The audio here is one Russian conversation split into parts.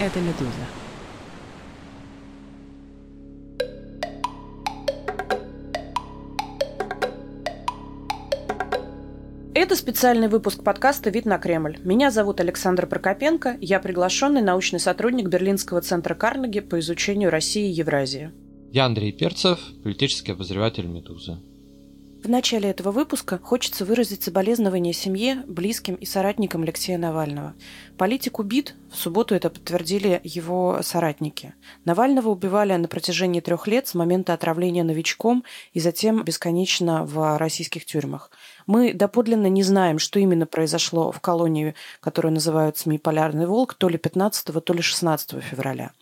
это «Медуза». Это специальный выпуск подкаста «Вид на Кремль». Меня зовут Александр Прокопенко, я приглашенный научный сотрудник Берлинского центра Карнеги по изучению России и Евразии. Я Андрей Перцев, политический обозреватель «Медузы». В начале этого выпуска хочется выразить соболезнования семье, близким и соратникам Алексея Навального. Политик убит, в субботу это подтвердили его соратники. Навального убивали на протяжении трех лет с момента отравления новичком и затем бесконечно в российских тюрьмах. Мы доподлинно не знаем, что именно произошло в колонии, которую называют СМИ «Полярный волк», то ли 15, то ли 16 февраля.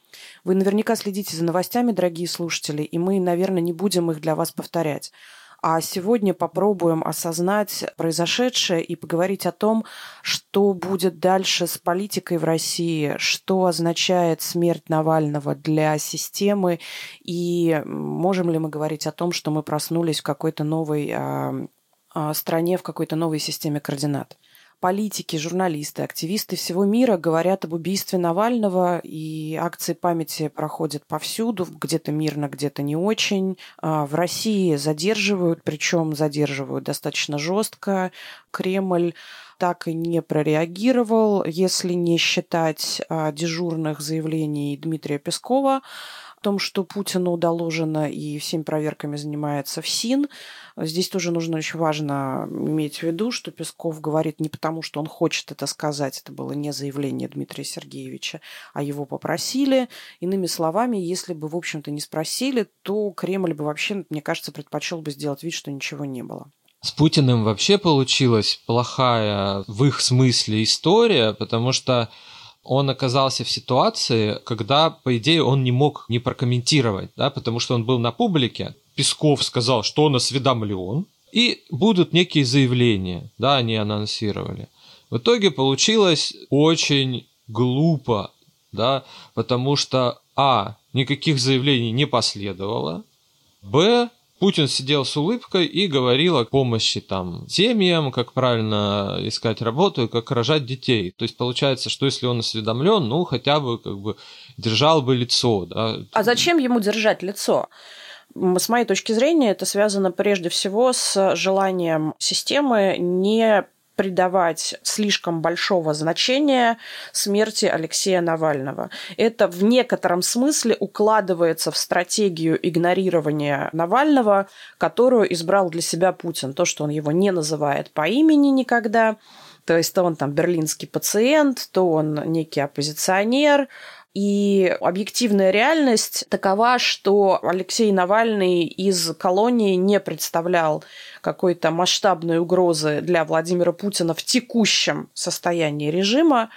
Вы наверняка следите за новостями, дорогие слушатели, и мы, наверное, не будем их для вас повторять. А сегодня попробуем осознать произошедшее и поговорить о том, что будет дальше с политикой в России, что означает смерть Навального для системы, и можем ли мы говорить о том, что мы проснулись в какой-то новой э, э, стране, в какой-то новой системе координат политики, журналисты, активисты всего мира говорят об убийстве Навального, и акции памяти проходят повсюду, где-то мирно, где-то не очень. А, в России задерживают, причем задерживают достаточно жестко. Кремль так и не прореагировал, если не считать а, дежурных заявлений Дмитрия Пескова о том, что Путину доложено и всеми проверками занимается ФСИН. Здесь тоже нужно очень важно иметь в виду, что Песков говорит не потому, что он хочет это сказать, это было не заявление Дмитрия Сергеевича, а его попросили. Иными словами, если бы, в общем-то, не спросили, то Кремль бы вообще, мне кажется, предпочел бы сделать вид, что ничего не было. С Путиным вообще получилась плохая в их смысле история, потому что он оказался в ситуации, когда, по идее, он не мог не прокомментировать, да, потому что он был на публике. Песков сказал, что он осведомлен, и будут некие заявления, да, они анонсировали. В итоге получилось очень глупо, да, потому что, а, никаких заявлений не последовало, б, Путин сидел с улыбкой и говорил о помощи там семьям, как правильно искать работу и как рожать детей. То есть получается, что если он осведомлен, ну хотя бы как бы держал бы лицо. Да. А зачем ему держать лицо? С моей точки зрения, это связано прежде всего с желанием системы не придавать слишком большого значения смерти Алексея Навального. Это в некотором смысле укладывается в стратегию игнорирования Навального, которую избрал для себя Путин. То, что он его не называет по имени никогда, то есть то он там берлинский пациент, то он некий оппозиционер, и объективная реальность такова, что Алексей Навальный из колонии не представлял какой-то масштабной угрозы для Владимира Путина в текущем состоянии режима.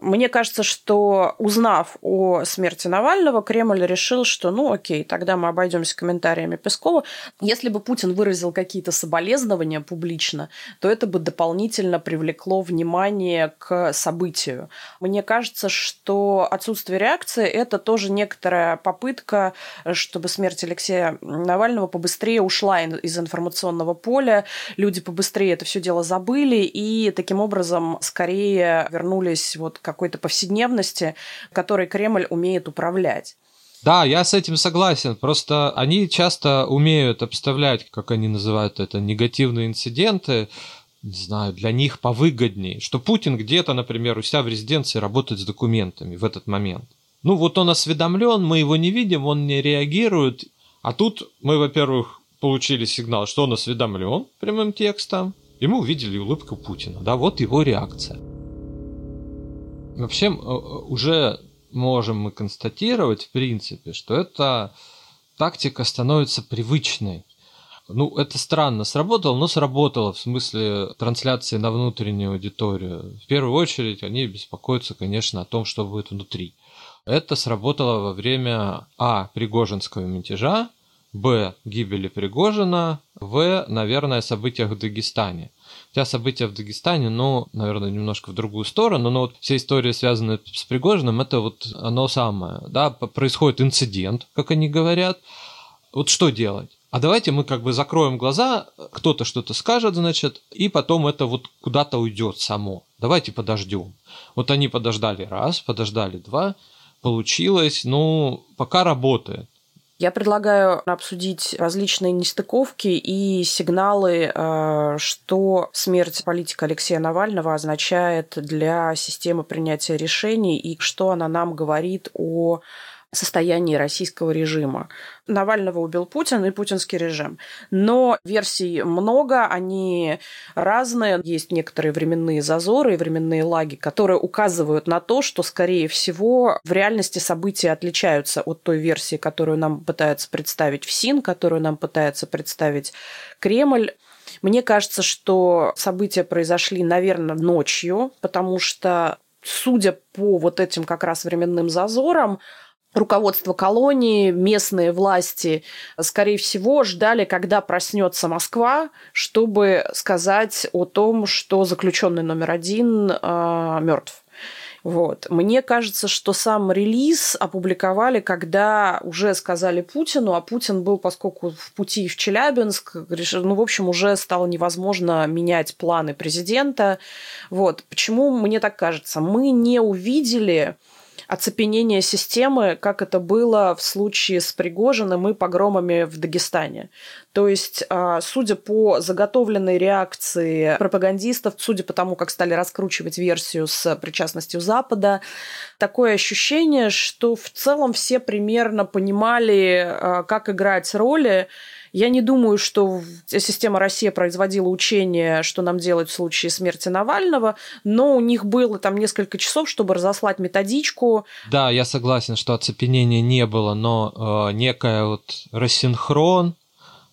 Мне кажется, что узнав о смерти Навального, Кремль решил, что ну окей, тогда мы обойдемся комментариями Пескова. Если бы Путин выразил какие-то соболезнования публично, то это бы дополнительно привлекло внимание к событию. Мне кажется, что отсутствие реакции – это тоже некоторая попытка, чтобы смерть Алексея Навального побыстрее ушла из информационного поля, люди побыстрее это все дело забыли и таким образом скорее вернулись вот к какой-то повседневности, которой Кремль умеет управлять. Да, я с этим согласен. Просто они часто умеют обставлять, как они называют это, негативные инциденты, не знаю, для них повыгоднее, что Путин где-то, например, у себя в резиденции работает с документами в этот момент. Ну вот он осведомлен, мы его не видим, он не реагирует. А тут мы, во-первых, получили сигнал, что он осведомлен прямым текстом, и мы увидели улыбку Путина. Да, вот его реакция. Вообще уже можем мы констатировать, в принципе, что эта тактика становится привычной. Ну, это странно сработало, но сработало в смысле трансляции на внутреннюю аудиторию. В первую очередь они беспокоятся, конечно, о том, что будет внутри. Это сработало во время А. Пригожинского мятежа, Б. Гибели Пригожина, В. Наверное, событиях в Дагестане. Хотя события в Дагестане, ну, наверное, немножко в другую сторону, но вот вся история, связанная с Пригожиным, это вот оно самое, да, происходит инцидент, как они говорят. Вот что делать? а давайте мы как бы закроем глаза, кто-то что-то скажет, значит, и потом это вот куда-то уйдет само. Давайте подождем. Вот они подождали раз, подождали два, получилось, ну, пока работает. Я предлагаю обсудить различные нестыковки и сигналы, э, что смерть политика Алексея Навального означает для системы принятия решений и что она нам говорит о состоянии российского режима. Навального убил Путин и путинский режим. Но версий много, они разные. Есть некоторые временные зазоры и временные лаги, которые указывают на то, что, скорее всего, в реальности события отличаются от той версии, которую нам пытается представить ФСИН, которую нам пытается представить Кремль. Мне кажется, что события произошли, наверное, ночью, потому что, судя по вот этим как раз временным зазорам, руководство колонии, местные власти, скорее всего, ждали, когда проснется Москва, чтобы сказать о том, что заключенный номер один э, мертв. Вот. Мне кажется, что сам релиз опубликовали, когда уже сказали Путину, а Путин был, поскольку в пути в Челябинск, решил, ну, в общем, уже стало невозможно менять планы президента. Вот. Почему мне так кажется? Мы не увидели оцепенение системы, как это было в случае с Пригожиным и погромами в Дагестане. То есть, а, судя по заготовленной реакции пропагандистов, судя по тому, как стали раскручивать версию с причастностью Запада, такое ощущение, что в целом все примерно понимали, а, как играть роли, я не думаю, что система Россия производила учения, что нам делать в случае смерти Навального, но у них было там несколько часов, чтобы разослать методичку. Да, я согласен, что оцепенения не было, но э, некая вот рассинхрон,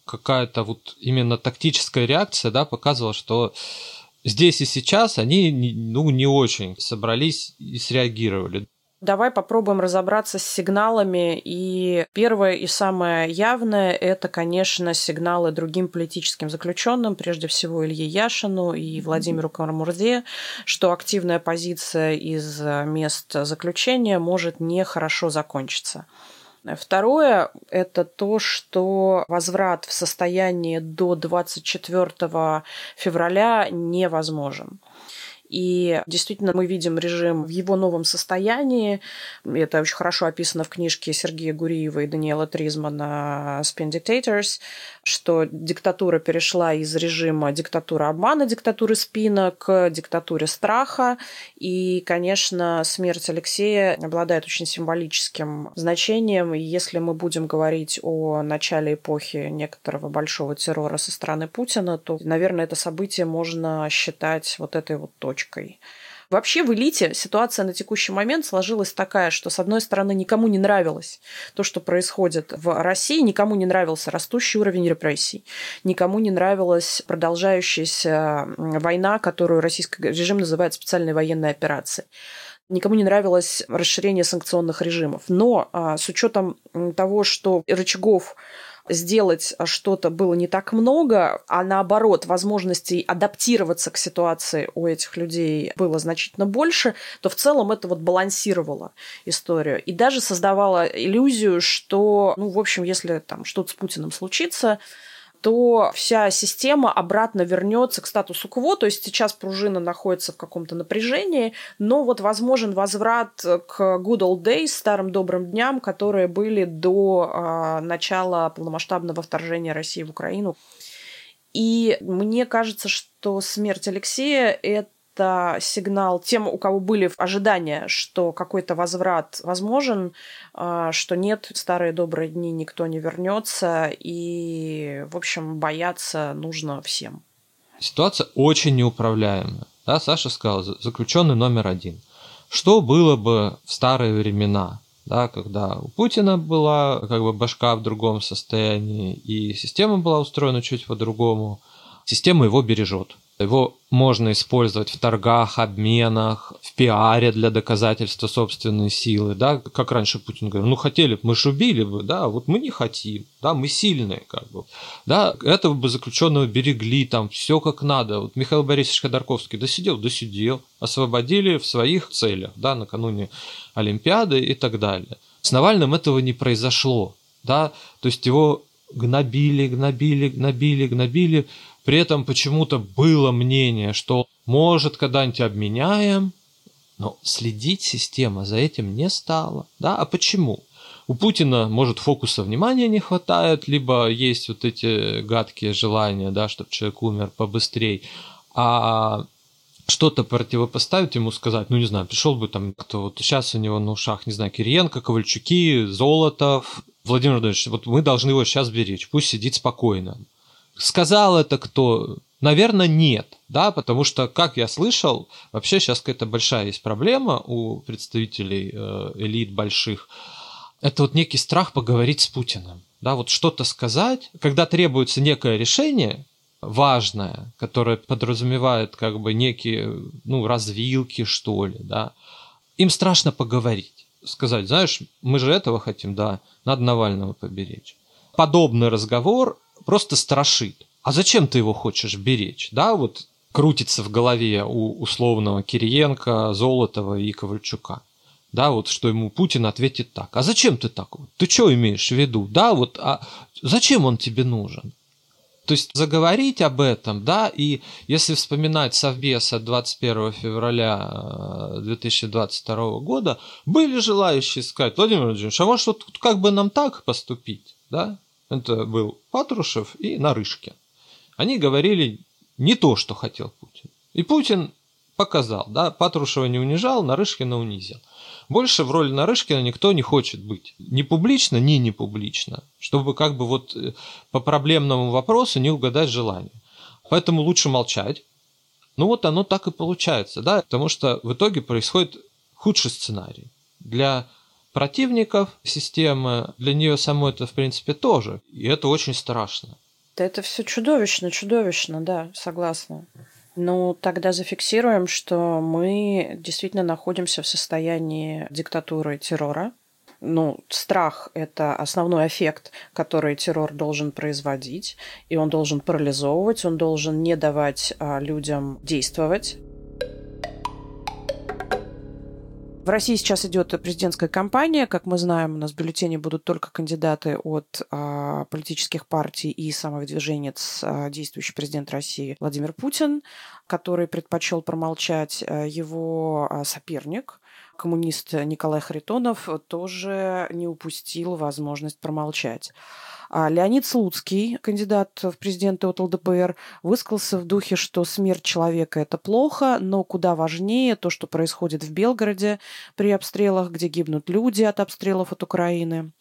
какая-то вот именно тактическая реакция, да, показывала, что здесь и сейчас они ну, не очень собрались и среагировали. Давай попробуем разобраться с сигналами. И первое и самое явное – это, конечно, сигналы другим политическим заключенным, прежде всего Илье Яшину и Владимиру Карамурзе, что активная позиция из мест заключения может нехорошо закончиться. Второе – это то, что возврат в состояние до 24 февраля невозможен. И действительно мы видим режим в его новом состоянии. Это очень хорошо описано в книжке Сергея Гуриева и Даниэла Тризмана «Spin Dictators», что диктатура перешла из режима диктатуры обмана, диктатуры спина к диктатуре страха. И, конечно, смерть Алексея обладает очень символическим значением. И если мы будем говорить о начале эпохи некоторого большого террора со стороны Путина, то, наверное, это событие можно считать вот этой вот точкой точкой. Вообще в элите ситуация на текущий момент сложилась такая, что, с одной стороны, никому не нравилось то, что происходит в России, никому не нравился растущий уровень репрессий, никому не нравилась продолжающаяся война, которую российский режим называет специальной военной операцией никому не нравилось расширение санкционных режимов. Но а, с учетом того, что рычагов сделать что-то было не так много, а наоборот, возможностей адаптироваться к ситуации у этих людей было значительно больше, то в целом это вот балансировало историю. И даже создавало иллюзию, что, ну, в общем, если там что-то с Путиным случится, то вся система обратно вернется к статусу кво, то есть сейчас пружина находится в каком-то напряжении, но вот возможен возврат к good old days, старым добрым дням, которые были до э, начала полномасштабного вторжения России в Украину. И мне кажется, что смерть Алексея – это это сигнал тем, у кого были ожидания, что какой-то возврат возможен, а, что нет, старые добрые дни никто не вернется, и, в общем, бояться нужно всем. Ситуация очень неуправляемая. Да, Саша сказал, заключенный номер один. Что было бы в старые времена, да, когда у Путина была как бы башка в другом состоянии, и система была устроена чуть по-другому, система его бережет. Его можно использовать в торгах, обменах, в пиаре для доказательства собственной силы, да, как раньше Путин говорил, ну хотели бы, мы же убили бы, да, вот мы не хотим, да, мы сильные, как бы, да, этого бы заключенного берегли, там, все как надо, вот Михаил Борисович Ходорковский досидел, досидел, освободили в своих целях, да, накануне Олимпиады и так далее. С Навальным этого не произошло, да, то есть его гнобили, гнобили, гнобили, гнобили. При этом почему-то было мнение, что может когда-нибудь обменяем, но следить система за этим не стала. Да? А почему? У Путина, может, фокуса внимания не хватает, либо есть вот эти гадкие желания, да, чтобы человек умер побыстрее. А что-то противопоставить ему сказать, ну не знаю, пришел бы там кто вот сейчас у него на ушах, не знаю, Кириенко, Ковальчуки, Золотов, Владимир Владимирович, вот мы должны его сейчас беречь, пусть сидит спокойно. Сказал это кто? Наверное, нет, да, потому что, как я слышал, вообще сейчас какая-то большая есть проблема у представителей э, элит больших. Это вот некий страх поговорить с Путиным, да, вот что-то сказать, когда требуется некое решение, важное, которое подразумевает как бы некие, ну, развилки, что ли, да, им страшно поговорить, сказать, знаешь, мы же этого хотим, да, надо Навального поберечь. Подобный разговор просто страшит. А зачем ты его хочешь беречь? Да, вот крутится в голове у условного Кириенко, Золотова и Ковальчука. Да, вот что ему Путин ответит так. А зачем ты так? Ты что имеешь в виду? Да, вот, а зачем он тебе нужен? То есть заговорить об этом, да, и если вспоминать Совбез от 21 февраля 2022 э, года, были желающие сказать, Владимир Владимирович, а может вот как бы нам так поступить, да? Это был Патрушев и Нарышкин. Они говорили не то, что хотел Путин. И Путин показал, да, Патрушева не унижал, Нарышкина унизил. Больше в роли Нарышкина никто не хочет быть. Ни публично, ни не публично. Чтобы как бы вот э, по проблемному вопросу не угадать желание. Поэтому лучше молчать. Ну вот оно так и получается, да, потому что в итоге происходит худший сценарий. Для противников системы, для нее самой это в принципе тоже. И это очень страшно. Да это все чудовищно, чудовищно, да, согласна. Ну, тогда зафиксируем, что мы действительно находимся в состоянии диктатуры террора. Ну, страх – это основной эффект, который террор должен производить, и он должен парализовывать, он должен не давать а, людям действовать. В России сейчас идет президентская кампания. Как мы знаем, у нас в бюллетене будут только кандидаты от а, политических партий и самовыдвиженец а, действующий президент России Владимир Путин, который предпочел промолчать а, его а, соперник коммунист Николай Харитонов тоже не упустил возможность промолчать. А Леонид Слуцкий, кандидат в президенты от ЛДПР, высказался в духе, что смерть человека – это плохо, но куда важнее то, что происходит в Белгороде при обстрелах, где гибнут люди от обстрелов от Украины.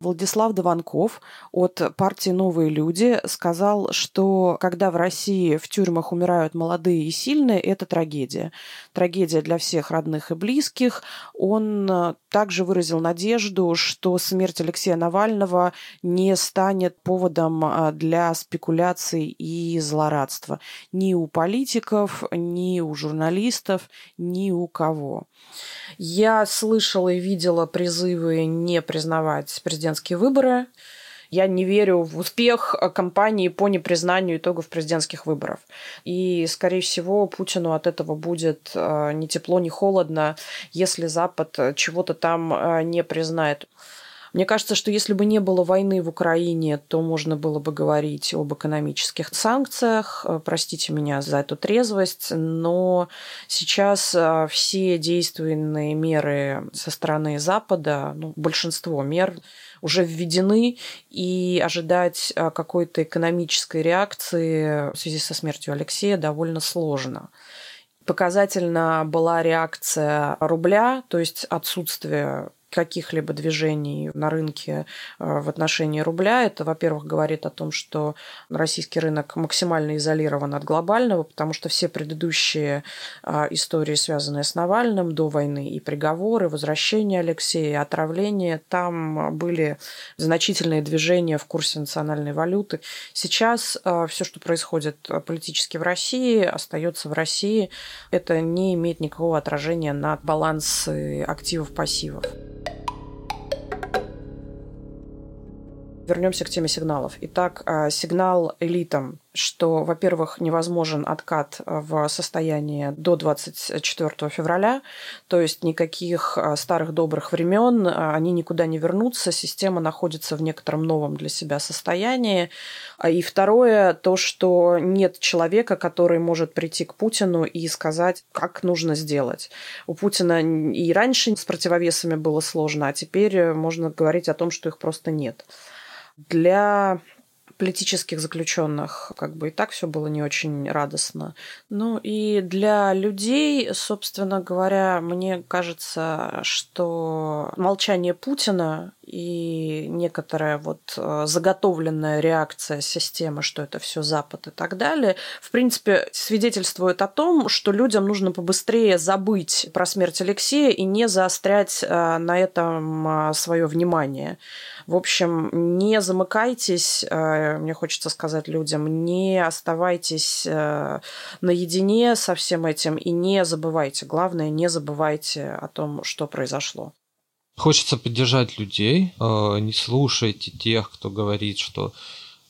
Владислав Дованков от партии «Новые люди» сказал, что когда в России в тюрьмах умирают молодые и сильные, это трагедия. Трагедия для всех родных и близких. Он э, также выразил надежду, что смерть Алексея Навального не станет поводом э, для спекуляций и злорадства ни у политиков, ни у журналистов, ни у кого. Я слышала и видела призывы не признавать президентские выборы. Я не верю в успех кампании по непризнанию итогов президентских выборов. И, скорее всего, Путину от этого будет э, ни тепло, ни холодно, если Запад чего-то там э, не признает. Мне кажется, что если бы не было войны в Украине, то можно было бы говорить об экономических санкциях. Э, простите меня за эту трезвость, но сейчас э, все действуемые меры со стороны Запада, ну, большинство мер уже введены, и ожидать э, какой-то экономической реакции в связи со смертью Алексея довольно сложно. Показательна была реакция рубля, то есть отсутствие каких-либо движений на рынке э, в отношении рубля. Это, во-первых, говорит о том, что российский рынок максимально изолирован от глобального, потому что все предыдущие э, истории, связанные с Навальным до войны, и приговоры, возвращение Алексея, отравление, там были значительные движения в курсе национальной валюты. Сейчас э, все, что происходит политически в России, остается в России. Это не имеет никакого отражения на баланс активов-пассивов. Вернемся к теме сигналов. Итак, а, сигнал элитам, что, во-первых, невозможен откат в состоянии до 24 февраля, то есть никаких а, старых добрых времен, а, они никуда не вернутся, система находится в некотором новом для себя состоянии. И второе, то, что нет человека, который может прийти к Путину и сказать, как нужно сделать. У Путина и раньше с противовесами было сложно, а теперь можно говорить о том, что их просто нет. Для политических заключенных как бы и так все было не очень радостно. Ну и для людей, собственно говоря, мне кажется, что молчание Путина и некоторая вот э, заготовленная реакция системы, что это все Запад и так далее, в принципе, свидетельствует о том, что людям нужно побыстрее забыть про смерть Алексея и не заострять э, на этом э, свое внимание. В общем, не замыкайтесь, мне хочется сказать людям, не оставайтесь наедине со всем этим и не забывайте. Главное, не забывайте о том, что произошло. Хочется поддержать людей. Э, не слушайте тех, кто говорит, что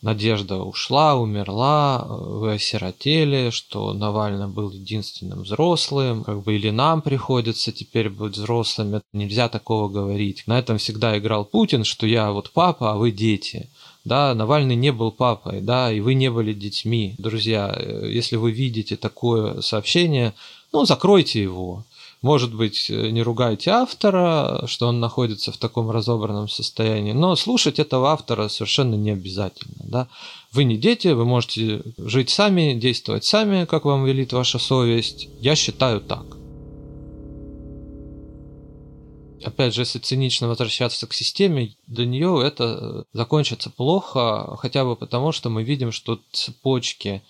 Надежда ушла, умерла, вы осиротели, что Навальный был единственным взрослым, как бы или нам приходится теперь быть взрослыми. Нельзя такого говорить. На этом всегда играл Путин, что я вот папа, а вы дети. Да, Навальный не был папой, да, и вы не были детьми. Друзья, э, если вы видите такое сообщение, ну, закройте его. Может быть, э, не ругайте автора, что он находится в таком разобранном состоянии, но слушать этого автора совершенно не обязательно. Да? Вы не дети, вы можете жить сами, действовать сами, как вам велит ваша совесть. Я считаю так. Опять же, если цинично возвращаться к системе, для нее это закончится плохо, хотя бы потому, что мы видим, что цепочки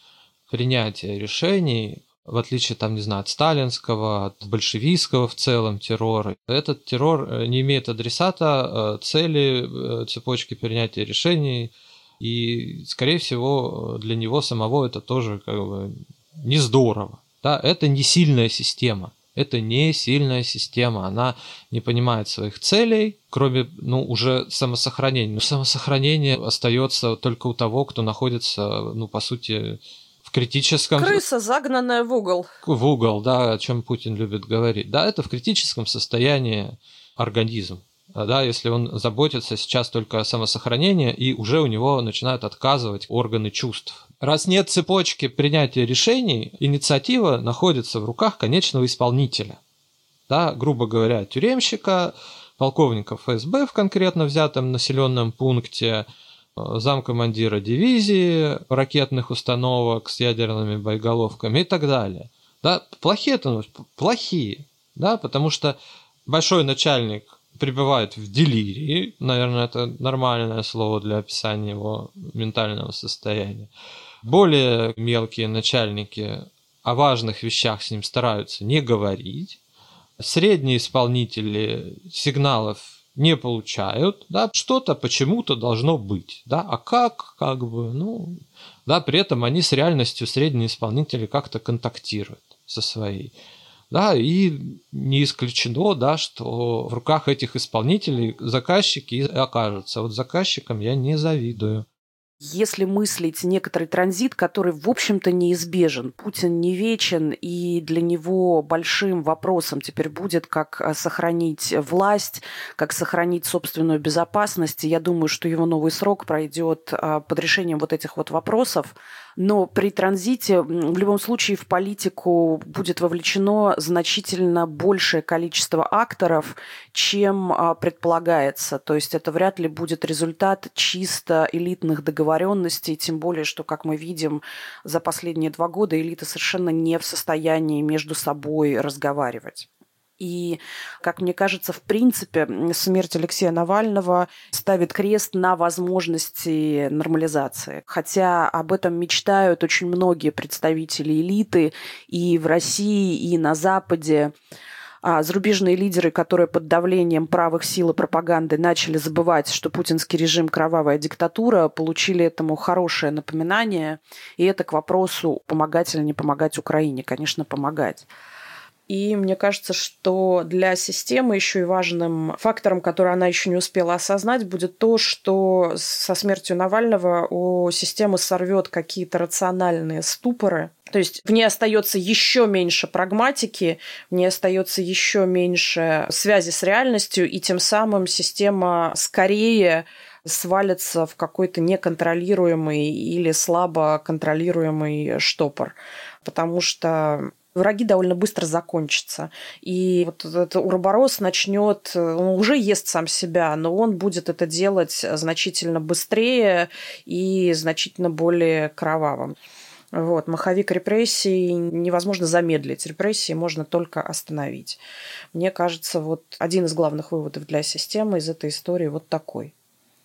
принятия решений в отличие, там, не знаю, от сталинского, от большевистского в целом террора. Этот террор э, не имеет адресата, э, цели, э, цепочки принятия решений, и, скорее всего, для него самого это тоже как бы не здорово. Да? Это не сильная система. Это не сильная система, она не понимает своих целей, кроме, ну, уже самосохранения. Но самосохранение остается только у того, кто находится, ну, по сути, критическом... Крыса, загнанная в угол. В угол, да, о чем Путин любит говорить. Да, это в критическом состоянии организм. Да, если он заботится сейчас только о самосохранении, и уже у него начинают отказывать органы чувств. Раз нет цепочки принятия решений, инициатива находится в руках конечного исполнителя. Да, грубо говоря, тюремщика, полковника ФСБ в конкретно взятом населенном пункте, замкомандира дивизии ракетных установок с ядерными боеголовками и так далее. Да, плохие это плохие, да, потому что большой начальник пребывает в делирии, наверное, это нормальное слово для описания его ментального состояния. Более мелкие начальники о важных вещах с ним стараются не говорить. Средние исполнители сигналов не получают, да, что-то почему-то должно быть, да, а как, как бы, ну, да, при этом они с реальностью средние исполнители как-то контактируют со своей, да, и не исключено, да, что в руках этих исполнителей заказчики окажутся. Вот заказчикам я не завидую если мыслить некоторый транзит, который, в общем-то, неизбежен. Путин не вечен, и для него большим вопросом теперь будет, как э, сохранить власть, как сохранить собственную безопасность. И я думаю, что его новый срок пройдет э, под решением вот этих вот вопросов. Но при транзите в любом случае в политику будет вовлечено значительно большее количество акторов, чем а, предполагается. То есть это вряд ли будет результат чисто элитных договоренностей, тем более, что, как мы видим, за последние два года элита совершенно не в состоянии между собой разговаривать. И, как мне кажется, в принципе, смерть Алексея Навального ставит крест на возможности нормализации. Хотя об этом мечтают очень многие представители элиты и в России, и на Западе. А зарубежные лидеры, которые под давлением правых сил и пропаганды начали забывать, что путинский режим – кровавая диктатура, получили этому хорошее напоминание. И это к вопросу, помогать или не помогать Украине. Конечно, помогать. И мне кажется, что для системы еще и важным фактором, который она еще не успела осознать, будет то, что со смертью Навального у системы сорвет какие-то рациональные ступоры, то есть в ней остается еще меньше прагматики, в ней остается еще меньше связи с реальностью, и тем самым система скорее свалится в какой-то неконтролируемый или слабо контролируемый штопор. Потому что враги довольно быстро закончатся. И вот этот уроборос начнет, он уже ест сам себя, но он будет это делать значительно быстрее и значительно более кровавым. Вот, маховик репрессий невозможно замедлить, репрессии можно только остановить. Мне кажется, вот один из главных выводов для системы из этой истории вот такой.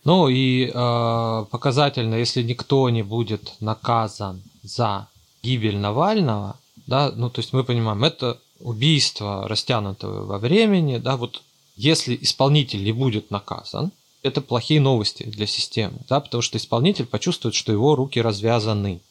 Ну и э, показательно, если никто не будет наказан за гибель Навального, да, ну то есть мы понимаем, это убийство растянутое во времени, да, вот если исполнитель не будет наказан, это плохие новости для системы, да, потому что исполнитель почувствует, что его руки развязаны.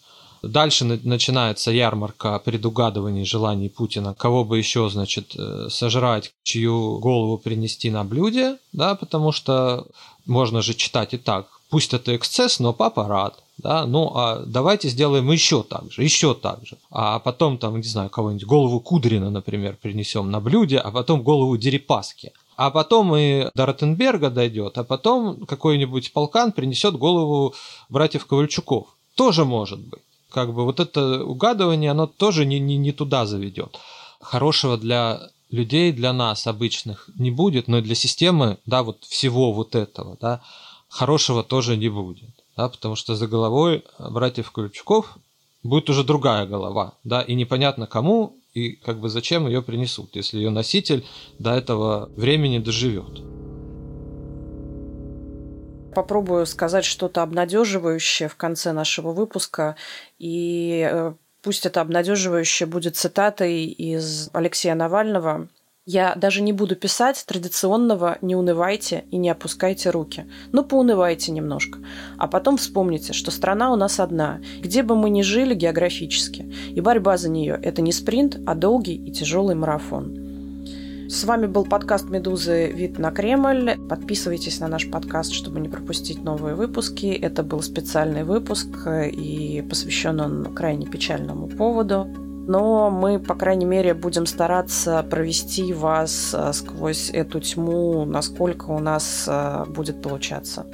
Дальше начинается ярмарка предугадываний желаний Путина, кого бы еще, значит, э, сожрать, чью голову принести на блюде, да, потому что можно же читать и так. Пусть это эксцесс, но папа рад. Да, ну а давайте сделаем еще так же, еще так же. А потом там, не знаю, кого-нибудь, голову Кудрина, например, принесем на блюде, а потом голову Дерипаски. А потом и до Ротенберга дойдет, а потом какой-нибудь полкан принесет голову братьев Ковальчуков. Тоже может быть как бы вот это угадывание, оно тоже не, не, не туда заведет. Хорошего для людей, для нас обычных не будет, но для системы, да, вот всего вот этого, да, хорошего тоже не будет, да, потому что за головой братьев Ключуков будет уже другая голова, да, и непонятно кому и как бы зачем ее принесут, если ее носитель до этого времени доживет попробую сказать что-то обнадеживающее в конце нашего выпуска. И э, пусть это обнадеживающее будет цитатой из Алексея Навального. Я даже не буду писать традиционного «не унывайте и не опускайте руки». Ну, поунывайте немножко. А потом вспомните, что страна у нас одна, где бы мы ни жили географически. И борьба за нее – это не спринт, а долгий и тяжелый марафон. С вами был подкаст «Медузы. Вид на Кремль». Подписывайтесь на наш подкаст, чтобы не пропустить новые выпуски. Это был специальный выпуск, и посвящен он крайне печальному поводу. Но мы, по крайней мере, будем стараться провести вас э, сквозь эту тьму, насколько у нас э, будет получаться.